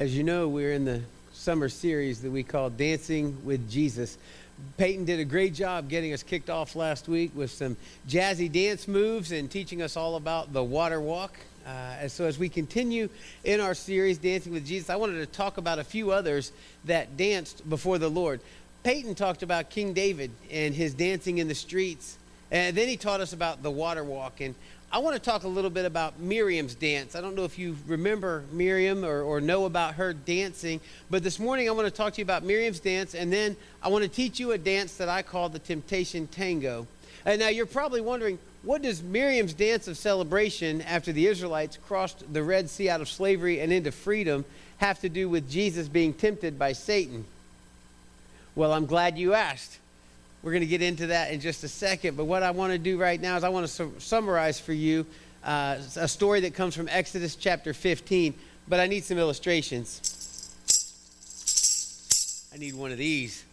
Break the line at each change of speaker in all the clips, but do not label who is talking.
As you know, we're in the summer series that we call Dancing with Jesus. Peyton did a great job getting us kicked off last week with some jazzy dance moves and teaching us all about the water walk. Uh, and so, as we continue in our series, Dancing with Jesus, I wanted to talk about a few others that danced before the Lord. Peyton talked about King David and his dancing in the streets. And then he taught us about the water walk. And I want to talk a little bit about Miriam's dance. I don't know if you remember Miriam or, or know about her dancing, but this morning I want to talk to you about Miriam's dance, and then I want to teach you a dance that I call the Temptation Tango. And now you're probably wondering, what does Miriam's dance of celebration after the Israelites crossed the Red Sea out of slavery and into freedom have to do with Jesus being tempted by Satan? Well, I'm glad you asked. We're going to get into that in just a second. But what I want to do right now is I want to su- summarize for you uh, a story that comes from Exodus chapter 15. But I need some illustrations. I need one of these.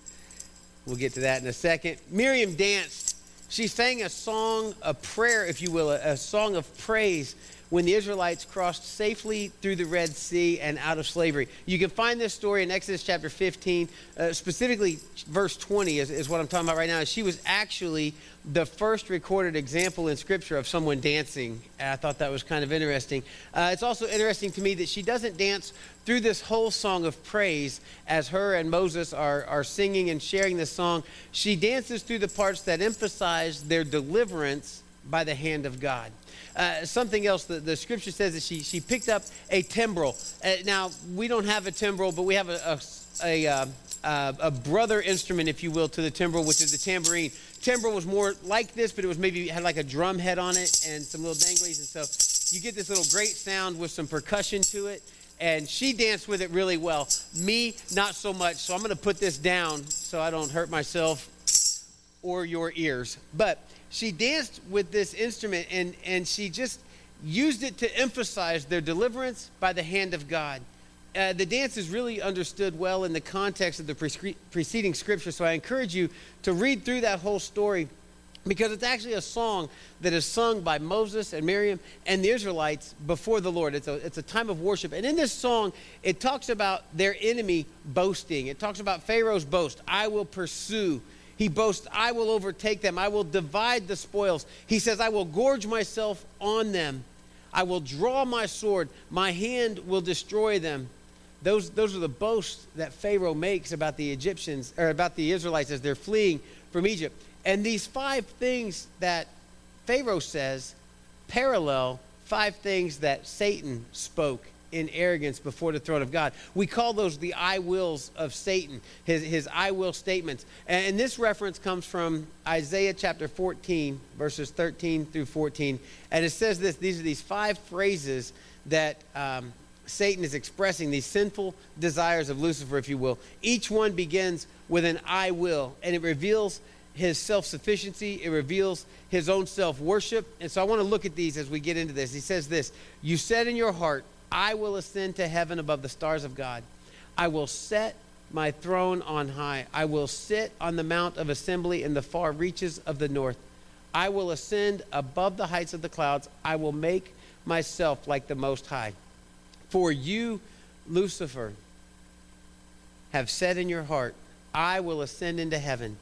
We'll get to that in a second. Miriam danced. She sang a song a prayer, if you will, a, a song of praise when the Israelites crossed safely through the Red Sea and out of slavery. You can find this story in Exodus chapter 15, uh, specifically verse 20 is, is what I'm talking about right now. She was actually the first recorded example in Scripture of someone dancing. I thought that was kind of interesting. Uh, it's also interesting to me that she doesn't dance through this whole song of praise as her and Moses are, are singing and sharing this song. She dances through the parts that emphasize their deliverance by the hand of God. Uh, something else, the, the scripture says that she, she picked up a timbrel. Uh, now, we don't have a timbrel, but we have a, a, a, uh, a, brother instrument, if you will, to the timbrel, which is the tambourine. Timbrel was more like this, but it was maybe had like a drum head on it and some little danglies. And so you get this little great sound with some percussion to it and she danced with it really well. Me, not so much. So I'm going to put this down so I don't hurt myself or your ears. But she danced with this instrument and, and she just used it to emphasize their deliverance by the hand of God. Uh, the dance is really understood well in the context of the pre- preceding scripture, so I encourage you to read through that whole story because it's actually a song that is sung by Moses and Miriam and the Israelites before the Lord. It's a, it's a time of worship. And in this song, it talks about their enemy boasting. It talks about Pharaoh's boast I will pursue he boasts, I will overtake them. I will divide the spoils. He says, I will gorge myself on them. I will draw my sword. My hand will destroy them. Those, those are the boasts that Pharaoh makes about the Egyptians, or about the Israelites as they're fleeing from Egypt. And these five things that Pharaoh says parallel five things that Satan spoke in arrogance before the throne of God. We call those the I wills of Satan, his, his I will statements. And this reference comes from Isaiah chapter 14, verses 13 through 14. And it says this these are these five phrases that um, Satan is expressing, these sinful desires of Lucifer, if you will. Each one begins with an I will, and it reveals his self sufficiency, it reveals his own self worship. And so I want to look at these as we get into this. He says this You said in your heart, I will ascend to heaven above the stars of God. I will set my throne on high. I will sit on the mount of assembly in the far reaches of the north. I will ascend above the heights of the clouds. I will make myself like the Most High. For you, Lucifer, have said in your heart, I will ascend into heaven.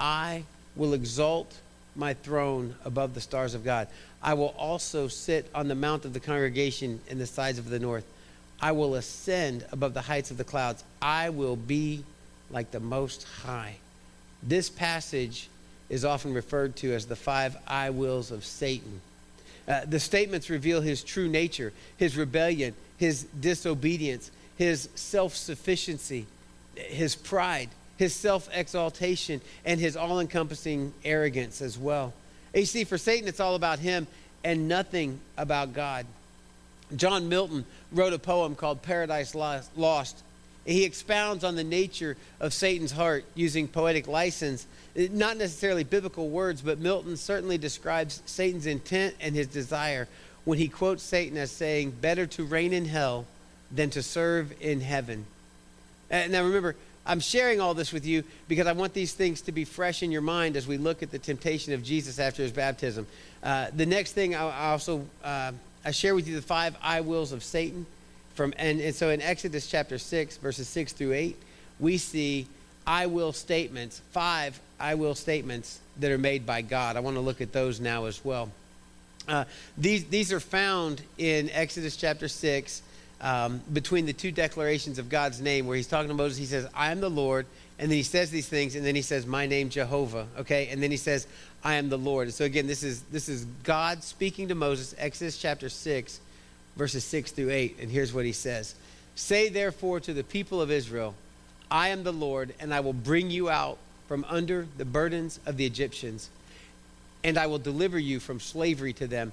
I will exalt my throne above the stars of God. I will also sit on the mount of the congregation in the sides of the north. I will ascend above the heights of the clouds. I will be like the Most High. This passage is often referred to as the five I wills of Satan. Uh, the statements reveal his true nature, his rebellion, his disobedience, his self sufficiency, his pride, his self exaltation, and his all encompassing arrogance as well. You see, for Satan, it's all about him and nothing about God. John Milton wrote a poem called Paradise Lost. He expounds on the nature of Satan's heart using poetic license, not necessarily biblical words, but Milton certainly describes Satan's intent and his desire when he quotes Satan as saying, Better to reign in hell than to serve in heaven. And now remember, I'm sharing all this with you because I want these things to be fresh in your mind as we look at the temptation of Jesus after his baptism. Uh, the next thing I, I also uh, I share with you the five I wills of Satan. from and, and so in Exodus chapter 6, verses 6 through 8, we see I will statements, five I will statements that are made by God. I want to look at those now as well. Uh, these, these are found in Exodus chapter 6 um, between the two declarations of God's name, where he's talking to Moses. He says, I am the Lord. And then he says these things, and then he says, My name Jehovah. Okay? And then he says, I am the Lord. And So again, this is this is God speaking to Moses, Exodus chapter 6, verses 6 through 8. And here's what he says Say therefore to the people of Israel, I am the Lord, and I will bring you out from under the burdens of the Egyptians, and I will deliver you from slavery to them.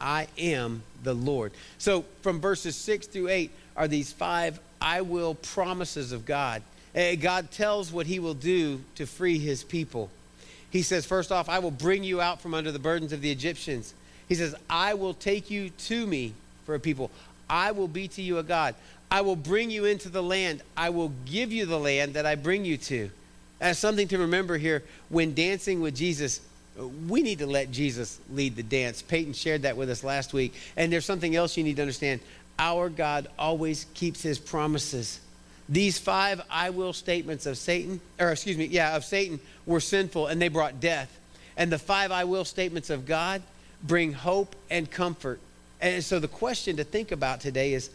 I am the Lord. So from verses 6 through 8 are these five I will promises of God. Eh, God tells what he will do to free his people. He says, first off, I will bring you out from under the burdens of the Egyptians. He says, I will take you to me for a people. I will be to you a God. I will bring you into the land. I will give you the land that I bring you to. As something to remember here when dancing with Jesus, we need to let Jesus lead the dance. Peyton shared that with us last week. And there's something else you need to understand. Our God always keeps his promises. These five I will statements of Satan, or excuse me, yeah, of Satan were sinful and they brought death. And the five I will statements of God bring hope and comfort. And so the question to think about today is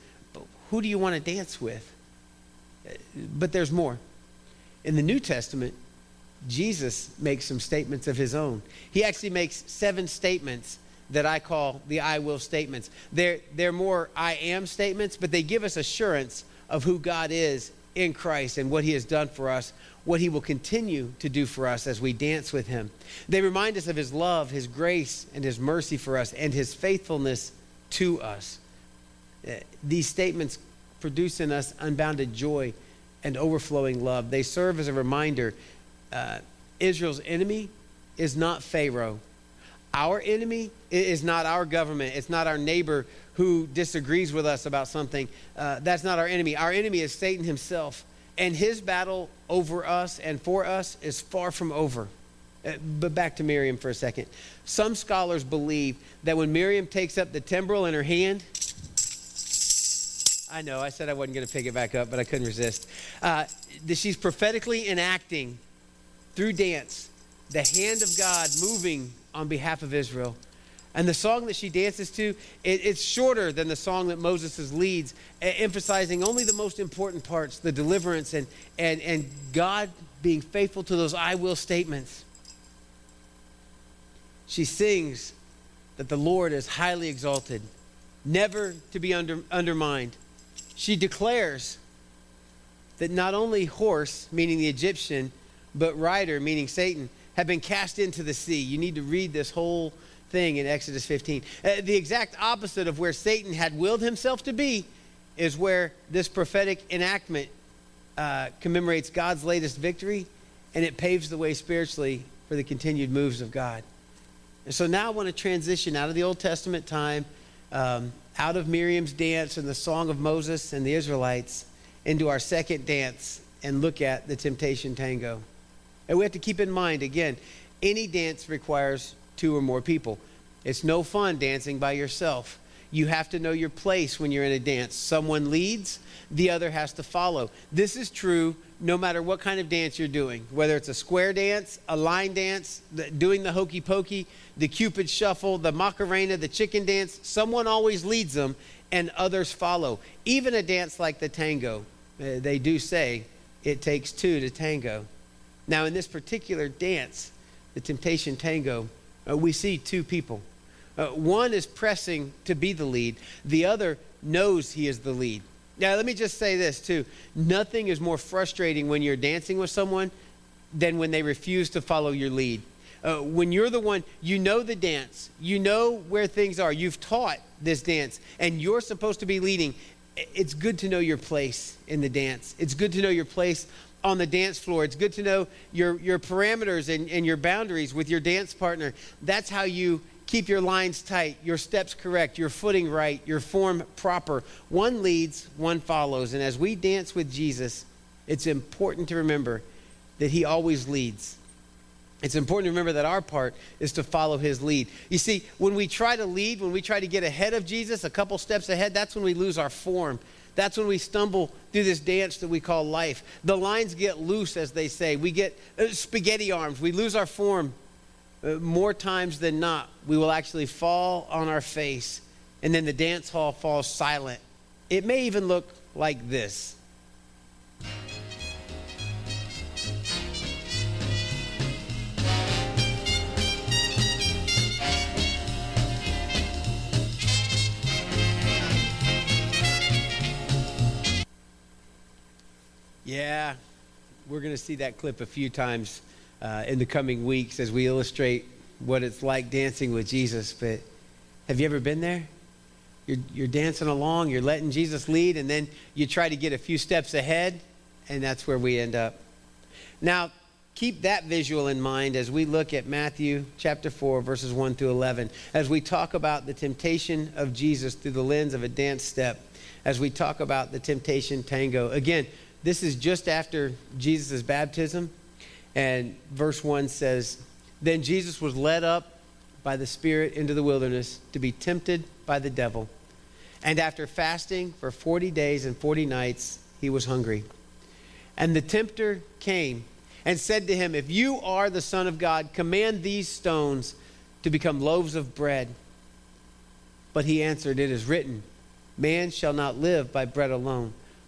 who do you want to dance with? But there's more. In the New Testament, Jesus makes some statements of his own. He actually makes seven statements that I call the I will statements. They're, they're more I am statements, but they give us assurance of who God is in Christ and what he has done for us, what he will continue to do for us as we dance with him. They remind us of his love, his grace, and his mercy for us, and his faithfulness to us. Uh, these statements produce in us unbounded joy and overflowing love. They serve as a reminder uh, Israel's enemy is not Pharaoh. Our enemy is not our government. It's not our neighbor who disagrees with us about something. Uh, that's not our enemy. Our enemy is Satan himself. And his battle over us and for us is far from over. Uh, but back to Miriam for a second. Some scholars believe that when Miriam takes up the timbrel in her hand, I know, I said I wasn't going to pick it back up, but I couldn't resist. Uh, she's prophetically enacting through dance the hand of God moving on behalf of Israel. And the song that she dances to, it, it's shorter than the song that Moses leads, emphasizing only the most important parts, the deliverance and, and, and God being faithful to those I will statements. She sings that the Lord is highly exalted, never to be under, undermined. She declares that not only horse, meaning the Egyptian, but rider, meaning Satan, have been cast into the sea. You need to read this whole thing in Exodus 15. Uh, the exact opposite of where Satan had willed himself to be is where this prophetic enactment uh, commemorates God's latest victory and it paves the way spiritually for the continued moves of God. And so now I want to transition out of the Old Testament time um, out of Miriam's dance and the song of Moses and the Israelites into our second dance and look at the temptation tango. And we have to keep in mind again, any dance requires two or more people. It's no fun dancing by yourself. You have to know your place when you're in a dance. Someone leads, the other has to follow. This is true no matter what kind of dance you're doing, whether it's a square dance, a line dance, the, doing the hokey pokey, the cupid shuffle, the macarena, the chicken dance, someone always leads them and others follow. Even a dance like the tango, uh, they do say it takes two to tango. Now, in this particular dance, the temptation tango, uh, we see two people. Uh, one is pressing to be the lead, the other knows he is the lead. Now, let me just say this too. Nothing is more frustrating when you're dancing with someone than when they refuse to follow your lead. Uh, when you're the one, you know the dance, you know where things are, you've taught this dance, and you're supposed to be leading. It's good to know your place in the dance. It's good to know your place on the dance floor. It's good to know your, your parameters and, and your boundaries with your dance partner. That's how you keep your lines tight, your steps correct, your footing right, your form proper. One leads, one follows. And as we dance with Jesus, it's important to remember that he always leads. It's important to remember that our part is to follow his lead. You see, when we try to lead, when we try to get ahead of Jesus, a couple steps ahead, that's when we lose our form. That's when we stumble through this dance that we call life. The lines get loose, as they say. We get uh, spaghetti arms. We lose our form. Uh, more times than not, we will actually fall on our face, and then the dance hall falls silent. It may even look like this. Yeah, we're going to see that clip a few times uh, in the coming weeks as we illustrate what it's like dancing with Jesus. But have you ever been there? You're, you're dancing along, you're letting Jesus lead, and then you try to get a few steps ahead, and that's where we end up. Now, keep that visual in mind as we look at Matthew chapter 4, verses 1 through 11, as we talk about the temptation of Jesus through the lens of a dance step, as we talk about the temptation tango. Again, this is just after Jesus' baptism. And verse 1 says, Then Jesus was led up by the Spirit into the wilderness to be tempted by the devil. And after fasting for 40 days and 40 nights, he was hungry. And the tempter came and said to him, If you are the Son of God, command these stones to become loaves of bread. But he answered, It is written, Man shall not live by bread alone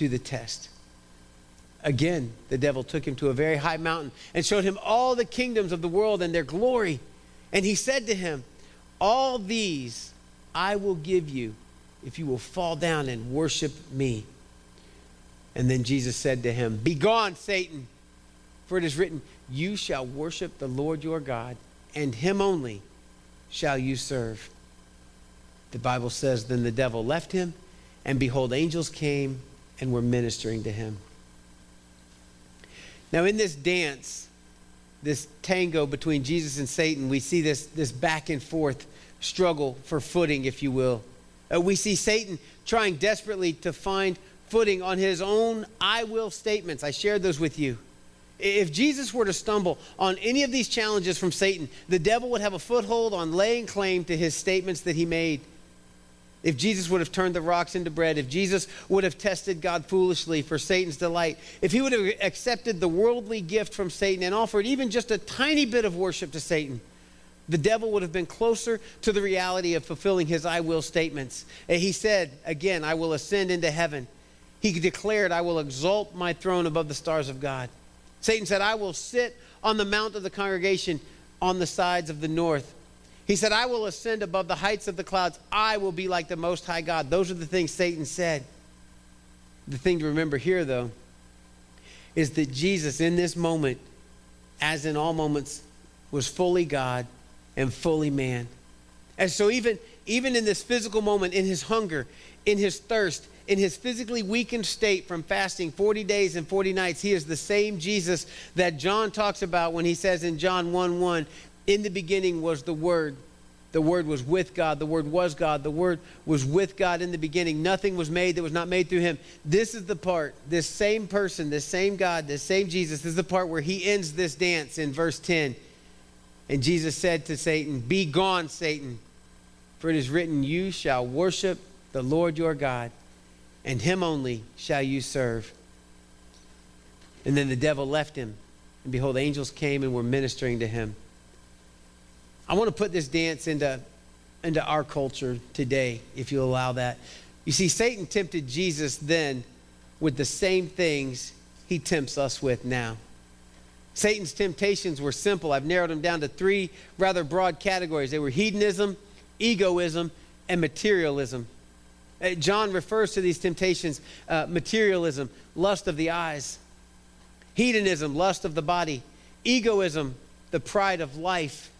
to the test. Again, the devil took him to a very high mountain and showed him all the kingdoms of the world and their glory. And he said to him, All these I will give you if you will fall down and worship me. And then Jesus said to him, Begone, Satan, for it is written, You shall worship the Lord your God, and him only shall you serve. The Bible says, Then the devil left him, and behold, angels came and we're ministering to him. Now, in this dance, this tango between Jesus and Satan, we see this, this back and forth struggle for footing, if you will. Uh, we see Satan trying desperately to find footing on his own I will statements. I shared those with you. If Jesus were to stumble on any of these challenges from Satan, the devil would have a foothold on laying claim to his statements that he made. If Jesus would have turned the rocks into bread, if Jesus would have tested God foolishly for Satan's delight, if he would have accepted the worldly gift from Satan and offered even just a tiny bit of worship to Satan, the devil would have been closer to the reality of fulfilling his I will statements. He said, again, I will ascend into heaven. He declared, I will exalt my throne above the stars of God. Satan said, I will sit on the mount of the congregation on the sides of the north. He said, I will ascend above the heights of the clouds. I will be like the Most High God. Those are the things Satan said. The thing to remember here, though, is that Jesus, in this moment, as in all moments, was fully God and fully man. And so, even, even in this physical moment, in his hunger, in his thirst, in his physically weakened state from fasting 40 days and 40 nights, he is the same Jesus that John talks about when he says in John 1 1, in the beginning was the Word. The Word was with God. The Word was God. The Word was with God in the beginning. Nothing was made that was not made through Him. This is the part, this same person, this same God, this same Jesus, this is the part where He ends this dance in verse 10. And Jesus said to Satan, Be gone, Satan, for it is written, You shall worship the Lord your God, and Him only shall you serve. And then the devil left him, and behold, angels came and were ministering to him. I want to put this dance into, into our culture today, if you allow that. You see, Satan tempted Jesus then with the same things he tempts us with now. Satan's temptations were simple. I've narrowed them down to three rather broad categories. They were hedonism, egoism, and materialism. Uh, John refers to these temptations uh, materialism, lust of the eyes, hedonism, lust of the body, egoism, the pride of life.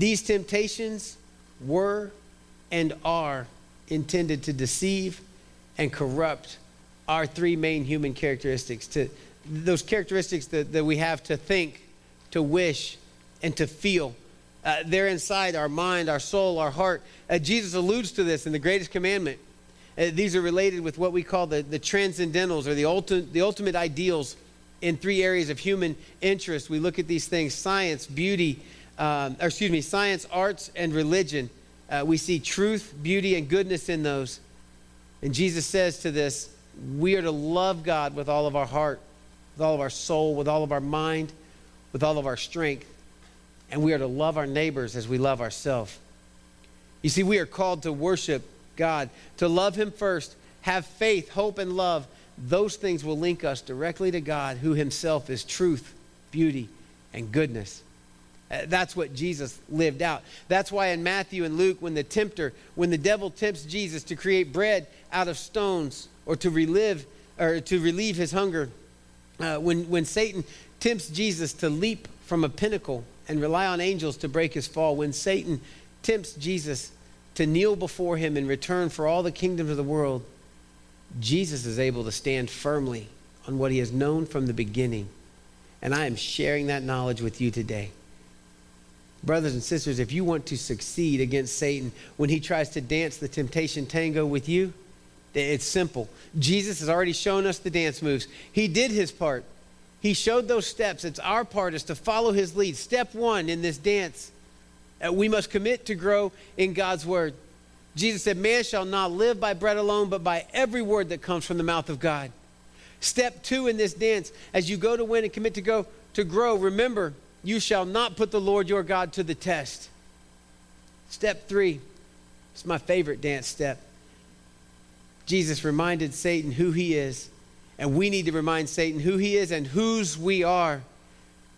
These temptations were and are intended to deceive and corrupt our three main human characteristics to those characteristics that, that we have to think to wish and to feel. Uh, they're inside our mind our soul our heart. Uh, jesus alludes to this in the greatest commandment. Uh, these are related with what we call the, the transcendentals or the, ulti- the ultimate ideals in three areas of human interest. We look at these things science beauty um, or excuse me science arts and religion uh, we see truth beauty and goodness in those. And jesus says to this we are to love god with all of our heart with all of our soul with all of our mind with all of our strength and we are to love our neighbors as we love ourselves. You see we are called to worship god to love him first have faith hope and love. Those things will link us directly to God, who himself is truth, beauty, and goodness. Uh, that's what Jesus lived out. That's why in Matthew and Luke, when the tempter, when the devil tempts Jesus to create bread out of stones or to relive or to relieve his hunger, uh, when, when Satan tempts Jesus to leap from a pinnacle and rely on angels to break his fall, when Satan tempts Jesus to kneel before him in return for all the kingdoms of the world, Jesus is able to stand firmly on what he has known from the beginning. And I am sharing that knowledge with you today. Brothers and sisters, if you want to succeed against Satan when he tries to dance the temptation tango with you, it's simple. Jesus has already shown us the dance moves. He did his part. He showed those steps. It's our part is to follow his lead. Step one in this dance, uh, we must commit to grow in God's word. Jesus said, Man shall not live by bread alone, but by every word that comes from the mouth of God. Step two in this dance, as you go to win and commit to go to grow, remember, you shall not put the Lord your God to the test. Step three, it's my favorite dance step. Jesus reminded Satan who he is, and we need to remind Satan who he is and whose we are.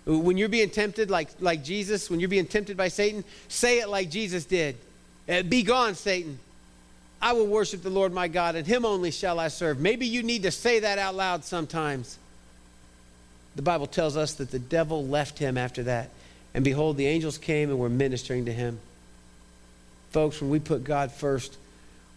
When you're being tempted like, like Jesus, when you're being tempted by Satan, say it like Jesus did. Uh, be gone, Satan. I will worship the Lord my God, and him only shall I serve. Maybe you need to say that out loud sometimes. The Bible tells us that the devil left him after that. And behold, the angels came and were ministering to him. Folks, when we put God first,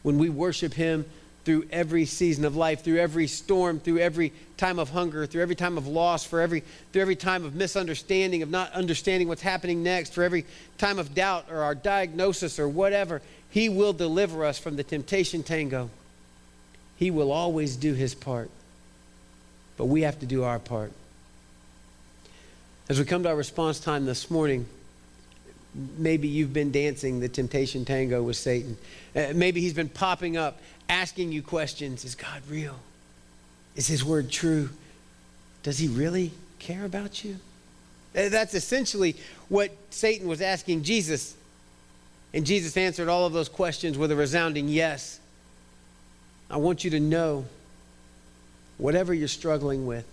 when we worship him, through every season of life, through every storm, through every time of hunger, through every time of loss, for every through every time of misunderstanding, of not understanding what's happening next, for every time of doubt or our diagnosis or whatever, he will deliver us from the temptation tango. He will always do his part. But we have to do our part. As we come to our response time this morning, maybe you've been dancing the temptation tango with Satan. Uh, maybe he's been popping up asking you questions Is God real? Is His word true? Does He really care about you? That's essentially what Satan was asking Jesus. And Jesus answered all of those questions with a resounding yes. I want you to know whatever you're struggling with,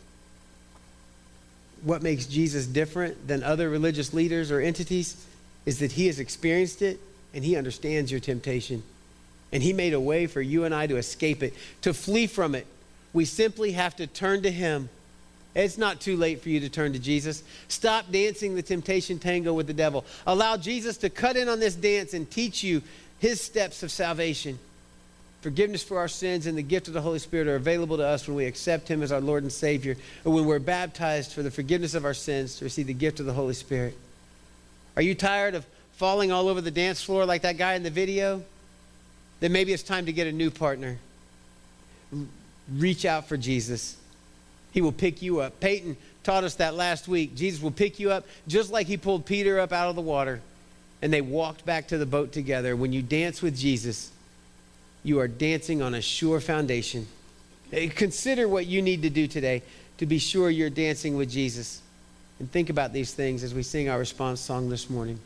what makes Jesus different than other religious leaders or entities is that he has experienced it and he understands your temptation. And He made a way for you and I to escape it, to flee from it. We simply have to turn to Him. It's not too late for you to turn to Jesus. Stop dancing the temptation tango with the devil. Allow Jesus to cut in on this dance and teach you His steps of salvation. Forgiveness for our sins and the gift of the Holy Spirit are available to us when we accept Him as our Lord and Savior, or when we're baptized for the forgiveness of our sins to receive the gift of the Holy Spirit. Are you tired of falling all over the dance floor like that guy in the video? then maybe it's time to get a new partner. Reach out for Jesus. He will pick you up. Peyton taught us that last week. Jesus will pick you up just like he pulled Peter up out of the water and they walked back to the boat together. When you dance with Jesus, you are dancing on a sure foundation. Consider what you need to do today to be sure you're dancing with Jesus. And think about these things as we sing our response song this morning.